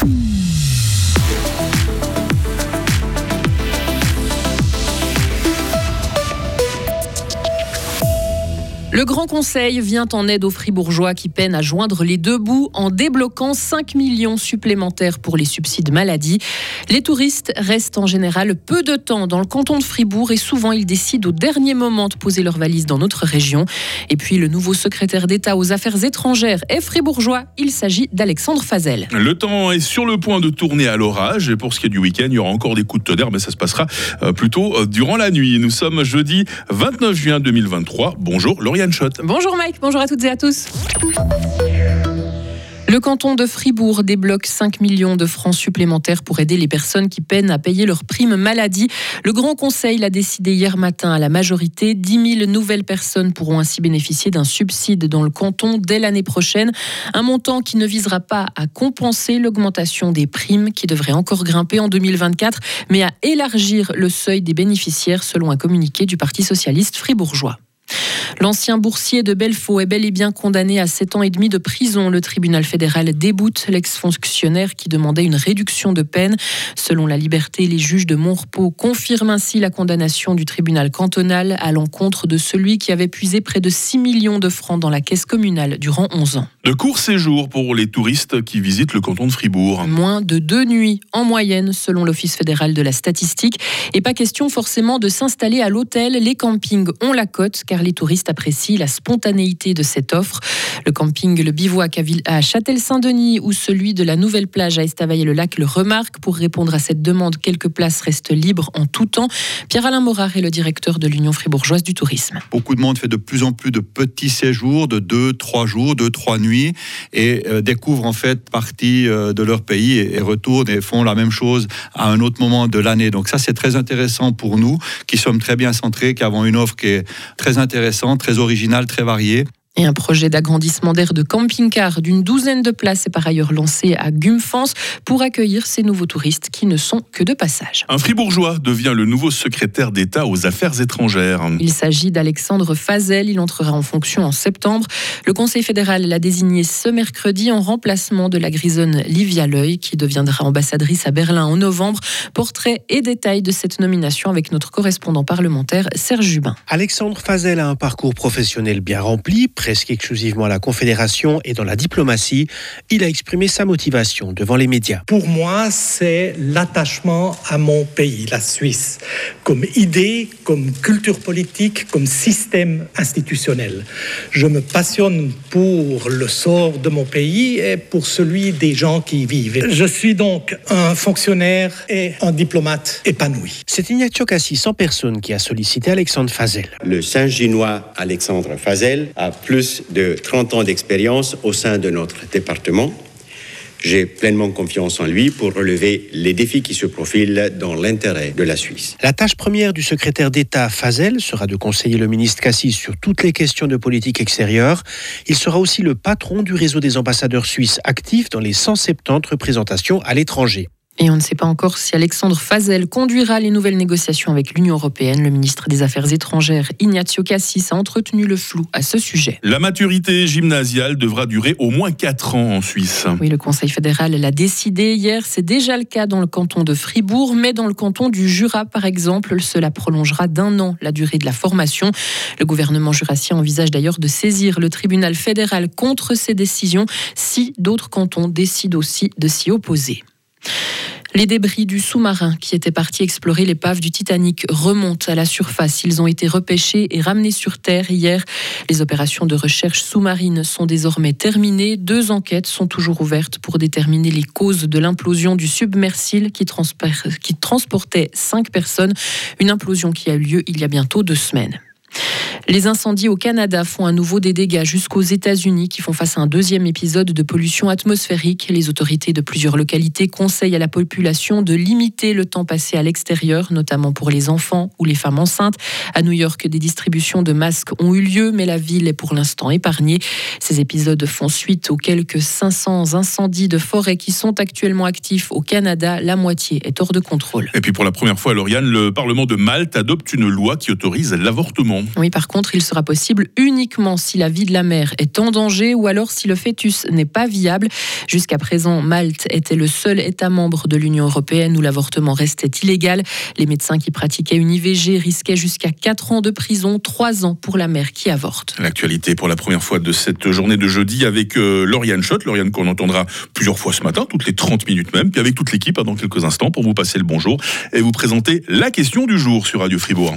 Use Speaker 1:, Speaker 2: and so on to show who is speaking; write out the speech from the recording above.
Speaker 1: Mm-hmm. Le Grand Conseil vient en aide aux fribourgeois qui peinent à joindre les deux bouts en débloquant 5 millions supplémentaires pour les subsides maladie. Les touristes restent en général peu de temps dans le canton de Fribourg et souvent ils décident au dernier moment de poser leur valise dans notre région. Et puis le nouveau secrétaire d'État aux affaires étrangères est fribourgeois. Il s'agit d'Alexandre Fazel.
Speaker 2: Le temps est sur le point de tourner à l'orage et pour ce qui est du week-end, il y aura encore des coups de tonnerre, mais ça se passera euh, plutôt euh, durant la nuit. Nous sommes jeudi 29 juin 2023. Bonjour Lauriane
Speaker 1: Bonjour Mike, bonjour à toutes et à tous. Le canton de Fribourg débloque 5 millions de francs supplémentaires pour aider les personnes qui peinent à payer leur prime maladie. Le Grand Conseil l'a décidé hier matin à la majorité. 10 000 nouvelles personnes pourront ainsi bénéficier d'un subside dans le canton dès l'année prochaine. Un montant qui ne visera pas à compenser l'augmentation des primes qui devrait encore grimper en 2024, mais à élargir le seuil des bénéficiaires selon un communiqué du Parti socialiste fribourgeois. L'ancien boursier de Belfaux est bel et bien condamné à 7 ans et demi de prison. Le tribunal fédéral déboute l'ex-fonctionnaire qui demandait une réduction de peine. Selon la liberté, les juges de Montrepeau confirment ainsi la condamnation du tribunal cantonal à l'encontre de celui qui avait puisé près de 6 millions de francs dans la caisse communale durant 11 ans.
Speaker 2: De courts séjours pour les touristes qui visitent le canton de Fribourg.
Speaker 1: Moins de deux nuits en moyenne selon l'Office fédéral de la statistique. Et pas question forcément de s'installer à l'hôtel. Les campings ont la cote car les touristes apprécient la spontanéité de cette offre. Le camping Le Bivouac à Châtel-Saint-Denis ou celui de la nouvelle plage à Estavayer-le-Lac le remarque. Pour répondre à cette demande, quelques places restent libres en tout temps. Pierre-Alain Morard est le directeur de l'Union fribourgeoise du tourisme.
Speaker 3: Beaucoup de monde fait de plus en plus de petits séjours de 2, 3 jours, 2, 3 nuits et euh, découvrent en fait partie euh, de leur pays et, et retournent et font la même chose à un autre moment de l'année. Donc ça, c'est très intéressant pour nous qui sommes très bien centrés, qui avons une offre qui est très intéressante, très originale, très variée.
Speaker 1: Et un projet d'agrandissement d'air de camping-car d'une douzaine de places est par ailleurs lancé à Gumfans pour accueillir ces nouveaux touristes qui ne sont que de passage.
Speaker 2: Un fribourgeois devient le nouveau secrétaire d'État aux affaires étrangères.
Speaker 1: Il s'agit d'Alexandre Fazel. Il entrera en fonction en septembre. Le Conseil fédéral l'a désigné ce mercredi en remplacement de la grisonne Livia L'Oeil qui deviendra ambassadrice à Berlin en novembre. Portrait et détails de cette nomination avec notre correspondant parlementaire Serge Jubin.
Speaker 4: Alexandre Fazel a un parcours professionnel bien rempli presque exclusivement à la Confédération et dans la diplomatie, il a exprimé sa motivation devant les médias.
Speaker 5: Pour moi, c'est l'attachement à mon pays, la Suisse, comme idée, comme culture politique, comme système institutionnel. Je me passionne pour le sort de mon pays et pour celui des gens qui y vivent. Je suis donc un fonctionnaire et un diplomate épanoui.
Speaker 4: C'est Ignacio Cassis en personne qui a sollicité Alexandre Fazel.
Speaker 6: Le Saint-Ginois Alexandre Fazel a plus de 30 ans d'expérience au sein de notre département. J'ai pleinement confiance en lui pour relever les défis qui se profilent dans l'intérêt de la Suisse.
Speaker 4: La tâche première du secrétaire d'État Fazel sera de conseiller le ministre Cassis sur toutes les questions de politique extérieure. Il sera aussi le patron du réseau des ambassadeurs suisses actifs dans les 170 représentations à l'étranger.
Speaker 1: Et on ne sait pas encore si Alexandre Fazel conduira les nouvelles négociations avec l'Union européenne. Le ministre des Affaires étrangères, Ignazio Cassis, a entretenu le flou à ce sujet.
Speaker 2: La maturité gymnasiale devra durer au moins 4 ans en Suisse.
Speaker 1: Oui, le Conseil fédéral l'a décidé hier. C'est déjà le cas dans le canton de Fribourg, mais dans le canton du Jura, par exemple, cela prolongera d'un an la durée de la formation. Le gouvernement jurassien envisage d'ailleurs de saisir le tribunal fédéral contre ces décisions si d'autres cantons décident aussi de s'y opposer. Les débris du sous-marin qui était parti explorer l'épave du Titanic remontent à la surface. Ils ont été repêchés et ramenés sur Terre hier. Les opérations de recherche sous-marine sont désormais terminées. Deux enquêtes sont toujours ouvertes pour déterminer les causes de l'implosion du submersible qui, qui transportait cinq personnes. Une implosion qui a eu lieu il y a bientôt deux semaines. Les incendies au Canada font à nouveau des dégâts jusqu'aux États-Unis qui font face à un deuxième épisode de pollution atmosphérique. Les autorités de plusieurs localités conseillent à la population de limiter le temps passé à l'extérieur, notamment pour les enfants ou les femmes enceintes. À New York, des distributions de masques ont eu lieu, mais la ville est pour l'instant épargnée. Ces épisodes font suite aux quelques 500 incendies de forêt qui sont actuellement actifs au Canada. La moitié est hors de contrôle.
Speaker 2: Et puis pour la première fois, Lauriane, le Parlement de Malte adopte une loi qui autorise l'avortement
Speaker 1: Oui, par contre, il sera possible uniquement si la vie de la mère est en danger ou alors si le fœtus n'est pas viable. Jusqu'à présent, Malte était le seul État membre de l'Union européenne où l'avortement restait illégal. Les médecins qui pratiquaient une IVG risquaient jusqu'à 4 ans de prison, 3 ans pour la mère qui avorte.
Speaker 2: L'actualité pour la première fois de cette journée de jeudi avec euh, Lauriane Schott. Lauriane qu'on entendra plusieurs fois ce matin, toutes les 30 minutes même, puis avec toute l'équipe hein, dans quelques instants pour vous passer le bonjour et vous présenter la question du jour sur Radio Fribourg.